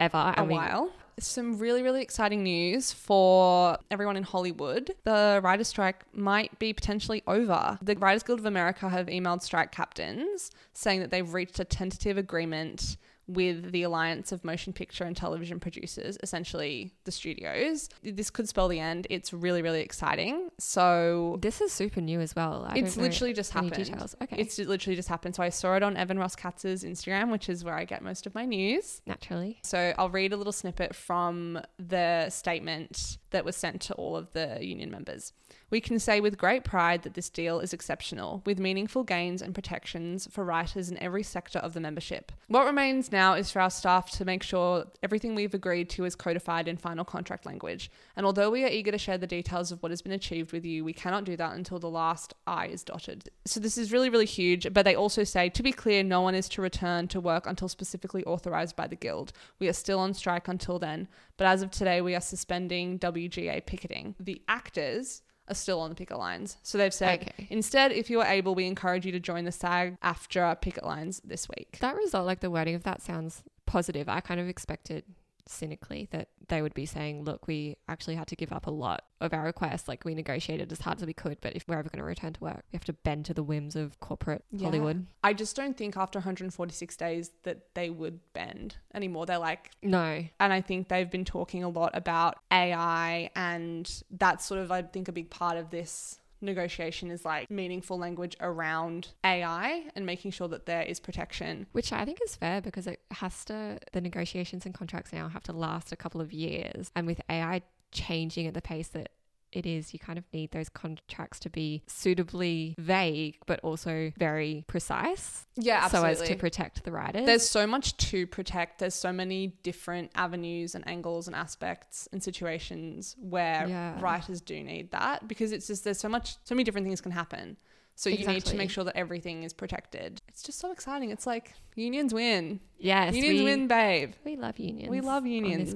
ever. a we- while. Some really, really exciting news for everyone in Hollywood. The writer's strike might be potentially over. The Writers Guild of America have emailed strike captains saying that they've reached a tentative agreement with the Alliance of Motion Picture and Television Producers, essentially the studios. This could spell the end. It's really, really exciting. So This is super new as well. I it's literally just happened. details. Okay. It's literally just happened. So I saw it on Evan Ross Katz's Instagram, which is where I get most of my news. naturally. So I'll read a little snippet from the statement that was sent to all of the union members. We can say with great pride that this deal is exceptional, with meaningful gains and protections for writers in every sector of the membership. What remains now is for our staff to make sure everything we've agreed to is codified in final contract language. And although we are eager to share the details of what has been achieved with you, we cannot do that until the last I is dotted. So this is really, really huge. But they also say, to be clear, no one is to return to work until specifically authorized by the Guild. We are still on strike until then. But as of today, we are suspending WGA picketing. The actors are still on the picket lines. So they've said, Okay. instead, if you are able, we encourage you to join the SAG AFTRA picket lines this week. That result, like the wording of that sounds positive. I kind of expected cynically that they would be saying, look, we actually had to give up a lot of our requests. Like we negotiated as hard as we could, but if we're ever going to return to work, we have to bend to the whims of corporate Yeah. Hollywood. I just don't think after 146 days that they would bend anymore. They're like, No. and I think they've been talking a lot about AI, and that's sort of, I think, a big part of this negotiation is like meaningful language around AI and making sure that there is protection. Which I think is fair because it has to, the negotiations and contracts now have to last a couple of years. And with AI changing at the pace that it is you kind of need those contracts to be suitably vague but also very precise Yeah, absolutely. so as to protect the writers. There's so much to protect. There's so many different avenues and angles and aspects and situations where Yeah. writers do need that because it's just there's so much so many different things can happen. So you need to make sure that everything is protected. It's just so exciting. It's like unions win. yes, unions we, win, babe. we love unions. We love on unions.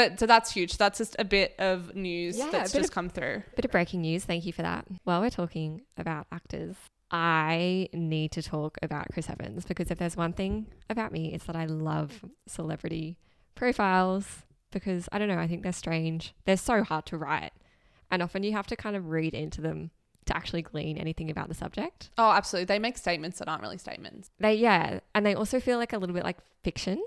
But so that's huge. That's just a bit of news Yeah, that's just of- come through. Bit of breaking news. Thank you for that. While we're talking about actors, I need to talk about Chris Evans because if there's one thing about me, it's that I love celebrity profiles because I don't know, I think they're strange. They're so hard to write. And often you have to kind of read into them to actually glean anything about the subject. Oh, absolutely. They make statements that aren't really statements. They, yeah. And they also feel like a little bit like fiction.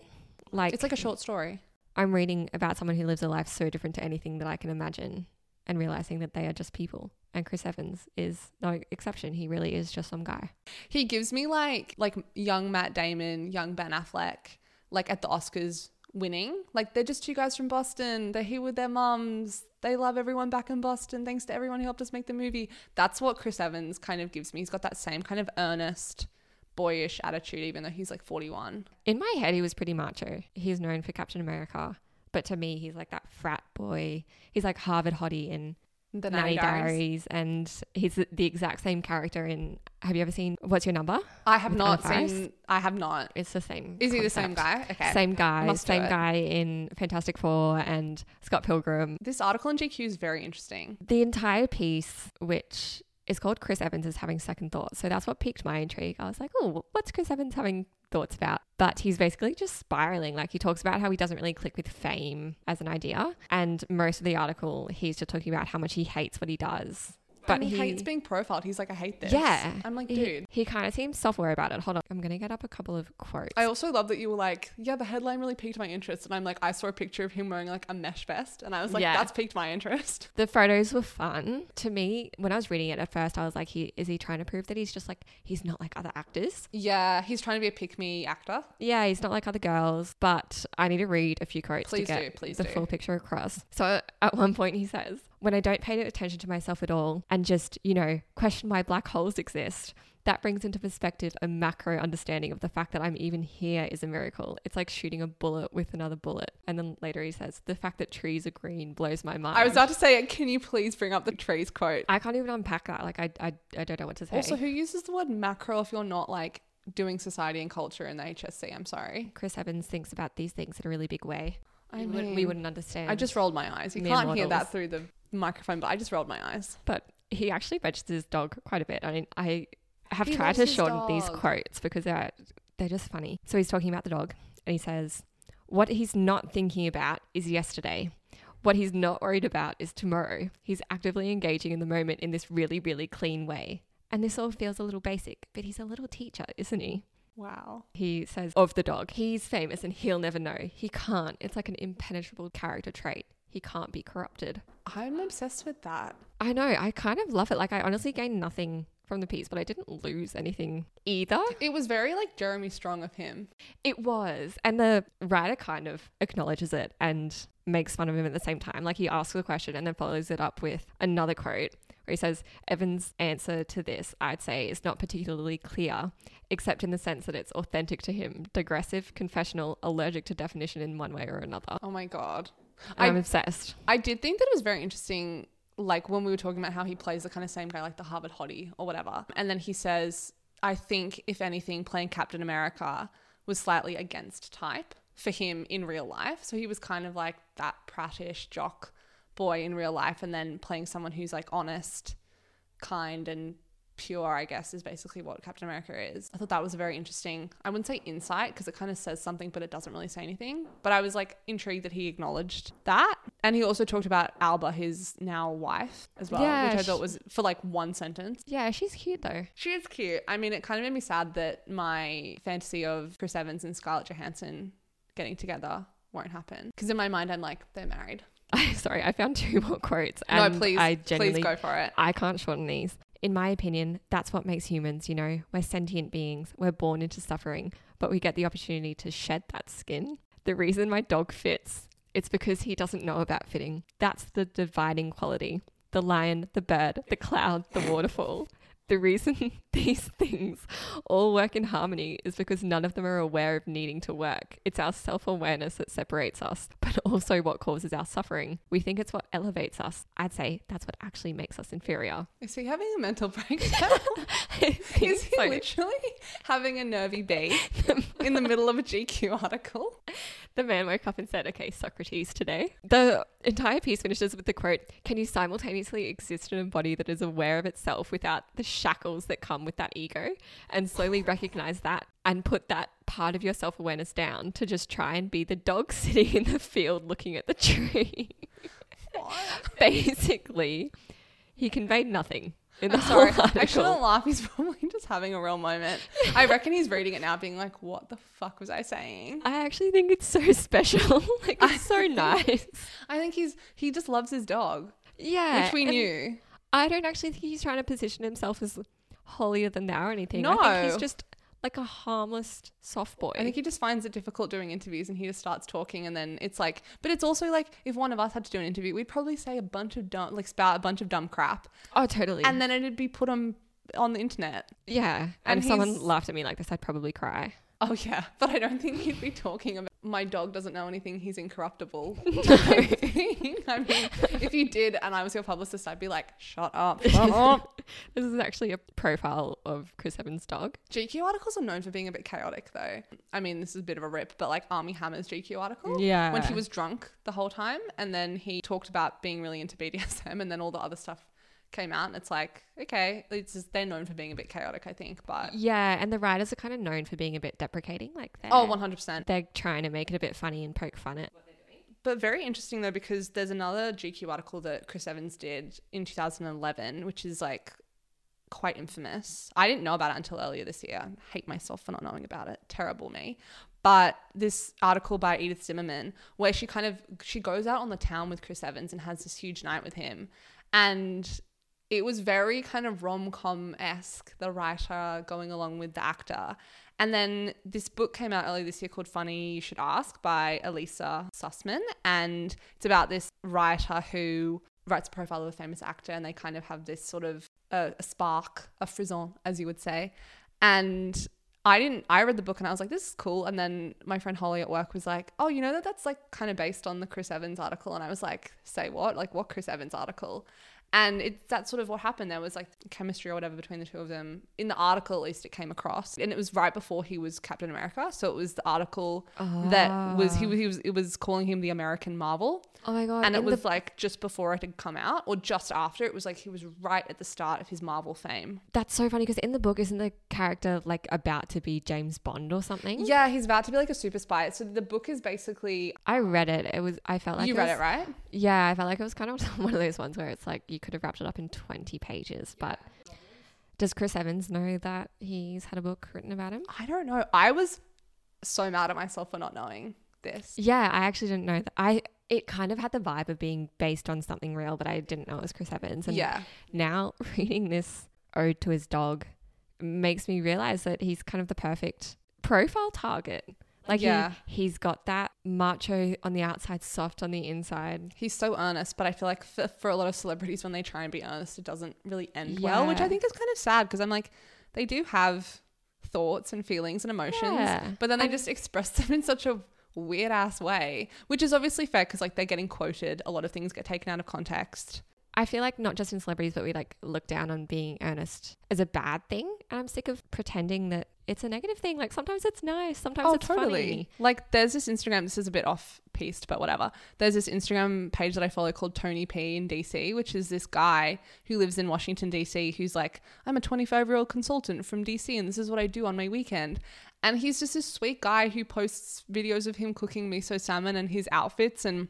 Like, It's like a short story. I'm reading about someone who lives a life so different to anything that I can imagine and realizing that they are just people. And Chris Evans is no exception. He really is just some guy. He gives me like like young Matt Damon, young Ben Affleck, like at the Oscars winning. Like they're just two guys from Boston. They're here with their mums. They love everyone back in Boston. Thanks to everyone who helped us make the movie. That's what Chris Evans kind of gives me. He's got that same kind of earnest, boyish attitude, even though he's like 41. In my head, he was pretty macho. He's known for Captain America. But to me, he's like that frat boy. He's like Harvard hottie in The Nanny Nanny Diaries. Diaries. And he's the- exact same character in. Have you ever seen What's Your Number? I have With not Anna Faris? seen. I have not. It's the same. Is he the same concept. guy? Okay. Same guy. Must do same it. guy in Fantastic Four and Scott Pilgrim. This article in GQ is very interesting. the entire piece, which is called Chris Evans is having second thoughts. So that's what piqued my intrigue. I was like, oh, what's Chris Evans having thoughts about? But he's basically just spiraling. Like he talks about how he doesn't really click with fame as an idea. And most of the article, he's just talking about how much he hates what he does. But But he, he- hates being profiled. He's like, I hate this. Yeah. I'm like, dude. he kind of seems self aware about it. Hold on. I'm going to get up a couple of quotes. I also love that you were like, yeah, the headline really piqued my interest. And I'm like, I saw a picture of him wearing like a mesh vest. And I was like, Yeah. that's piqued my interest. [laughs] the photos were fun. To me, when I was reading it at first, I was like, he, is he trying to prove that he's just like, he's not like other actors? Yeah, he's trying to be a pick me actor. Yeah, he's not like other girls, but I need to read a few quotes Please to do, get please the do. full picture across. So at one point he says, "When I don't pay attention to myself at all and just, you know, question why black holes exist, that brings into perspective a macro understanding of the fact that I'm even here is a miracle. It's like shooting a bullet with another bullet." And then later he says, "The fact that trees are green blows my mind." I was about to say, can you please bring up the trees quote? I can't even unpack that. Like I I, I don't know what to say. Also, who uses the word macro if you're not like doing society and culture in the HSC? I'm sorry. Chris Evans thinks about these things in a really big way. I wouldn't, we wouldn't understand. I just rolled my eyes. You can't hear that through the microphone, but I just rolled my eyes. but he actually mentions his dog quite a bit. I mean, I have He tried loves to his shorten these dog. quotes because they're they're just funny. So he's talking about the dog, and he says, "What he's not thinking about is yesterday. What he's not worried about is tomorrow. He's actively engaging in the moment in this really, really clean way." And this all feels a little basic, but he's a little teacher, isn't he? Wow. He says of the dog, he's famous and he'll never know. He can't. It's like an impenetrable character trait. He can't be corrupted. I'm obsessed with that. I know. I kind of love it. Like, I honestly gained nothing from the piece, but I didn't lose anything either. It was very like Jeremy Strong of him. It was. And the writer kind of acknowledges it and makes fun of him at the same time. Like, he asks the question and then follows it up with another quote where he says, Evan's answer to this, I'd say, is not particularly clear, except in the sense that it's authentic to him, digressive, confessional, allergic to definition in one way or another. Oh my god. And I'm obsessed. I did think that it was very interesting, like when we were talking about how he plays the kind of same guy, like the Harvard hottie or whatever. And then he says, I think, if anything, playing Captain America was slightly against type for him in real life. So he was kind of like that prattish jock boy in real life. And then playing someone who's like honest, kind, and pure, I guess, is basically what Captain America is. I thought that was a very interesting, I wouldn't say insight because it kind of says something, but it doesn't really say anything. But I was like intrigued that he acknowledged that. And he also talked about Alba, his now wife, as well, Yeah, which I thought was for like one sentence. Yeah, she's cute though. She is cute. I mean, it kind of made me sad that my fantasy of Chris Evans and Scarlett Johansson getting together won't happen. Because in my mind, I'm like, they're married. [laughs] Sorry, I found two more quotes. And no, please, I please go for it. I can't shorten these. In my opinion, that's what makes humans, you know, we're sentient beings. We're born into suffering, but we get the opportunity to shed that skin. The reason my dog fits It's because he doesn't know about fitting. That's the dividing quality. The lion, the bird, the cloud, the waterfall. The reason [laughs] these things all work in harmony is because none of them are aware of needing to work. It's our self awareness that separates us, [laughs] but also what causes our suffering. We think it's what elevates us. I'd say that's what actually makes us inferior. Is he having a mental breakdown? [laughs] Is he so. literally having a nervy bee in the middle of a GQ article? The man woke up and said, Okay, Socrates today. The entire piece finishes with the quote Can you simultaneously exist in a body that is aware of itself without the shackles that come with that ego and slowly recognize that and put that part of your self awareness down to just try and be the dog [laughs] sitting in the field looking at the tree? [laughs] Basically, he conveyed nothing in the I'm sorry. [laughs] shouldn't laugh. He's probably [laughs] just having a real moment. I reckon he's reading it now, being like, "What the fuck was I saying?" I actually think it's so [laughs] special. like, it's so nice. I think he's he just loves his dog, Yeah. which we knew. I don't actually think he's trying to position himself as holier than thou or anything. I think No. he's just like a harmless soft boy. I think he just finds it difficult doing interviews, and he just starts talking, and then it's like, but it's also like if one of us had to do an interview, we'd probably say a bunch of dumb, like spout a bunch of dumb crap, oh, totally. and then it'd be put on on the internet. yeah. And, and if someone laughed at me like this, I'd probably cry. Oh yeah, but I don't think he'd be talking about my dog doesn't know anything. He's incorruptible. [laughs] [laughs] I mean, if you did, and I was your publicist, I'd be like, shut up, shut up. [laughs] This is actually a profile of Chris Evans' dog. GQ articles are known for being a bit chaotic, though. I mean, this is a bit of a rip, but like Armie Hammer's GQ article, Yeah. when he was drunk the whole time, and then he talked about being really into BDSM, and then all the other stuff came out, and it's like, okay, it's just, they're known for being a bit chaotic, I think, but Yeah. And the writers are kind of known for being a bit deprecating. Like, they're, oh, 100%. they're trying to make it a bit funny and poke fun at. But very interesting though, because there's another GQ article that Chris Evans did in 2011, which is like quite infamous. I didn't know about it until earlier this year. I hate myself for not knowing about it. Terrible me. But this article by Edith Zimmerman, where she kind of she goes out on the town with Chris Evans and has this huge night with him, and it was very kind of rom com esque. The writer going along with the actor, and then this book came out earlier this year called Funny You Should Ask by Elissa Sussman. And it's about this writer who writes a profile of a famous actor and they kind of have this sort of uh, a spark, a frisson, as you would say. And I didn't, I read the book and I was like, this is cool. And then my friend Holly at work was like, oh, you know that that's like kind of based on the Chris Evans article. And I was like, say what? Like, what Chris Evans article? And it's that's sort of what happened. There was like chemistry or whatever between the two of them. In the article, at least, it came across, and it was right before he was Captain America. So it was the article that was he was he was it was calling him the American Marvel, Oh my God. and it was the, like just before it had come out, or just after. It was like he was right at the start of his Marvel fame. that's so funny because in the book, isn't the character like about to be James Bond or something? Yeah, he's about to be like a super spy. So the book is basically I read it. It was, I felt like you it read was- it right. Yeah, I felt like it was kind of [laughs] one of those ones where it's like you could have wrapped it up in 20 pages, but does Chris Evans know that he's had a book written about him? I don't know. I was so mad at myself for not knowing this. Yeah, I actually didn't know that. I it kind of had the vibe of being based on something real, but I didn't know it was Chris Evans. And yeah. now [laughs] reading this ode to his dog makes me realize that he's kind of the perfect profile target. Like Yeah. he, he's got that macho on the outside, soft on the inside. He's so earnest, but I feel like for, for a lot of celebrities, when they try and be earnest, it doesn't really end well, which I think is kind of sad because I'm like, they do have thoughts and feelings and emotions, Yeah. but then they And- just express [laughs] them in such a weird ass way, which is obviously fair because like they're getting quoted. A lot of things get taken out of context. I feel like not just in celebrities, but we like look down on being earnest as a bad thing. And I'm sick of pretending that it's a negative thing. Like sometimes it's nice, sometimes oh, it's funny. Like there's this Instagram, this is a bit off piste, but whatever. There's this Instagram page that I follow called Tony P in DC, which is this guy who lives in Washington, DC, who's like, I'm a 25 year old consultant from DC and this is what I do on my weekend. And he's just this sweet guy who posts videos of him cooking miso salmon and his outfits and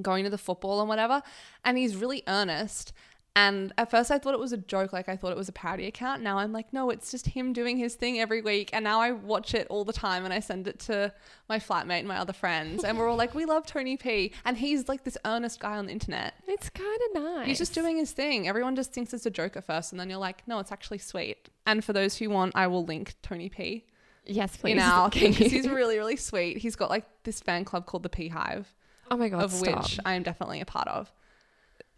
going to the football and whatever. And he's really earnest. And at first I thought it was a joke, like I thought it was a parody account. Now I'm like, no, it's just him doing his thing every week. And now I watch it all the time and I send it to my flatmate and my other friends. And we're all like, we [laughs] love Tony P. And he's like this earnest guy on the internet. It's kind of nice. He's just doing his thing. Everyone just thinks it's a joke at first. And then you're like, no, it's actually sweet. And for those who want, I will link Tony P yes, please. in our thing he's really, really sweet. He's got like this fan club called the P Hive. Oh my god, of stop. which I am definitely a part of.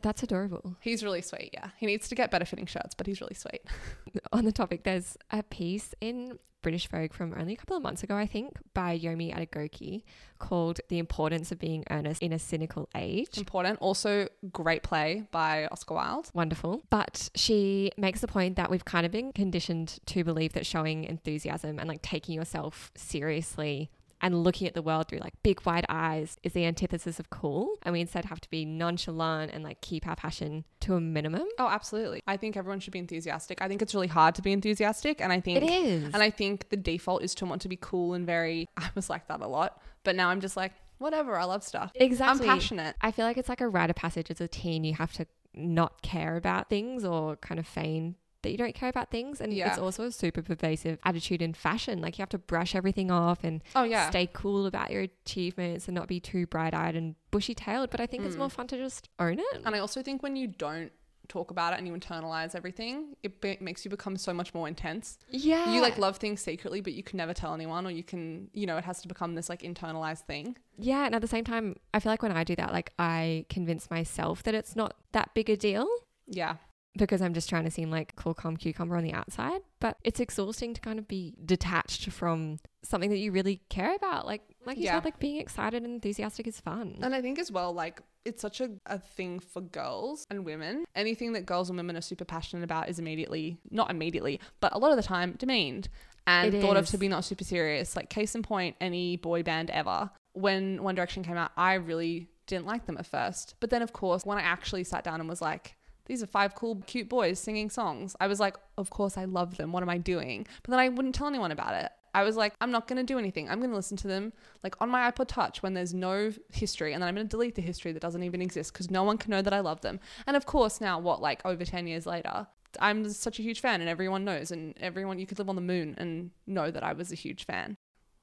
That's adorable. He's really sweet, yeah. He needs to get better fitting shirts, but he's really sweet. [laughs] On the topic, there's a piece in British Vogue from only a couple of months ago, I think, by Yomi Adegoke called The Importance of Being Earnest in a Cynical Age. Important. Also, great play by Oscar Wilde. Wonderful. But she makes the point that we've kind of been conditioned to believe that showing enthusiasm and like taking yourself seriously and looking at the world through like big wide eyes is the antithesis of cool. And we instead have to be nonchalant and like keep our passion to a minimum. Oh, absolutely. I think everyone should be enthusiastic. I think it's really hard to be enthusiastic. And I think It is. And I think the default is to want to be cool and very, [laughs] I was like that a lot. But now I'm just like, whatever, I love stuff. exactly. I'm passionate. I feel like it's like a rite of passage as a teen. You have to not care about things or kind of feign that you don't care about things. And Yeah. it's also a super pervasive attitude in fashion. Like you have to brush everything off and Oh, yeah. stay cool about your achievements and not be too bright eyed and bushy tailed. But I think it's Mm. more fun to just own it. And I also think when you don't talk about it and you internalize everything, it be- makes you become so much more intense. yeah. You like love things secretly, but you can never tell anyone, or you can, you know, it has to become this like internalized thing. Yeah. And at the same time, I feel like when I do that, like I convince myself that it's not that big a deal. Yeah. Because I'm just trying to seem like cool, calm cucumber on the outside. But it's exhausting to kind of be detached from something that you really care about. Like, like you Yeah. said, like being excited and enthusiastic is fun. And I think as well, like, it's such a, a thing for girls and women. Anything that girls and women are super passionate about is immediately, not immediately, but a lot of the time, demeaned and It thought of to be not super serious. Like, case in point, any boy band ever. When One Direction came out, I really didn't like them at first. But then, of course, when I actually sat down and was like, these are five cool, cute boys singing songs. I was like, of course, I love them. What am I doing? But then I wouldn't tell anyone about it. I was like, I'm not going to do anything. I'm going to listen to them like on my iPod Touch when there's no history. And then I'm going to delete the history that doesn't even exist because no one can know that I love them. And of course, now, what, like over 10 years later, I'm such a huge fan and everyone knows. And everyone, you could live on the moon and know that I was a huge fan.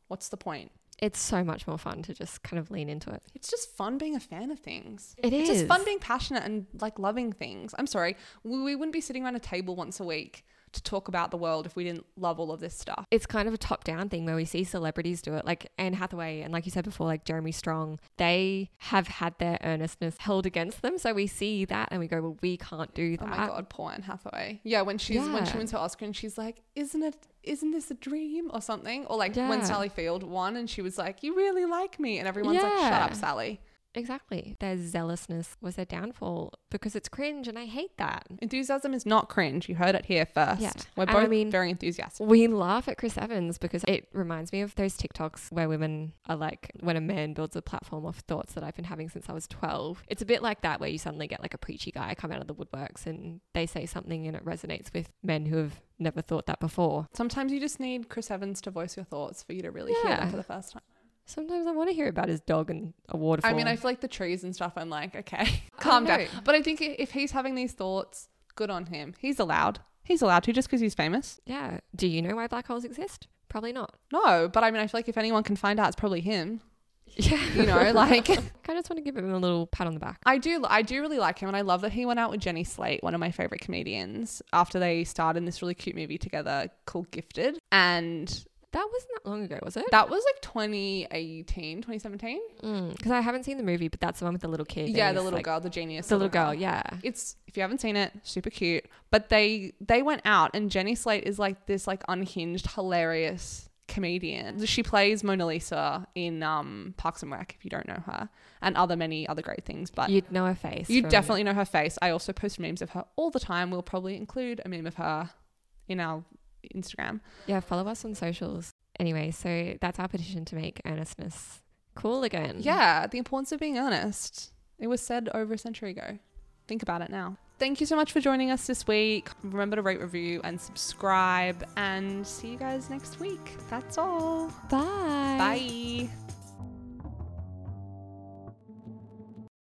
What's the point? It's so much more fun to just kind of lean into it. It's just fun being a fan of things. It It's is. just fun being passionate and like loving things. I'm sorry, we, we wouldn't be sitting around a table once a week to talk about the world if we didn't love all of this stuff. It's kind of a top down thing where we see celebrities do it, like Anne Hathaway and, like you said before, like Jeremy Strong. They have had their earnestness held against them. So we see that and we go, well, we can't do that. Oh my god, poor Anne Hathaway. Yeah, when she's when she Yeah. wins her Oscar and she's like, "Isn't it? Isn't this a dream or something?" Or like Yeah. when Sally Field won and she was like, "You really like me," and everyone's like, "Shut up, Sally." Exactly. Their zealousness was their downfall because it's cringe and I hate that. Enthusiasm is not cringe. You heard it here first. Yeah. We're And I both mean- very enthusiastic. We laugh at Chris Evans because it reminds me of those TikToks where women are like, when a man builds a platform of thoughts that I've been having since I was 12. It's a bit like that where you suddenly get like a preachy guy come out of the woodworks and they say something and it resonates with men who have never thought that before. Sometimes you just need Chris Evans to voice your thoughts for you to really hear them for the first time. Sometimes I want to hear about his dog and a waterfall. I mean, I feel like the trees and stuff. I'm like, okay, [laughs] calm down. But I think if he's having these thoughts, good on him. He's allowed. He's allowed to just because he's famous. yeah. Do you know why black holes exist? Probably not. No, but I mean, I feel like if anyone can find out, it's probably him. [laughs] Yeah. You know, like [laughs] I just want to give him a little pat on the back. I do, I do really like him, and I love that he went out with Jenny Slate, one of my favorite comedians, after they starred in this really cute movie together called Gifted, and That wasn't that long ago, was it? that was like 2018, 2017. Because I haven't seen the movie, but that's the one with the little kid. Yeah, the little like- girl, the genius, The little girl, yeah. It's if you haven't seen it, super cute. But they they went out, and Jenny Slate is like this like unhinged, hilarious comedian. She plays Mona Lisa in um, Parks and Rec. If you don't know her, and other many other great things, but. You'd know her face. You definitely know her face. I also post memes of her all the time. We'll probably include a meme of her in our Instagram. Yeah, follow us on socials. Anyway, so that's our petition to make earnestness cool again. Yeah, the importance of being earnest. It was said over a century ago. Think about it now. Thank you so much for joining us this week. Remember to rate, review, and subscribe. And see you guys next week. That's all. Bye. Bye.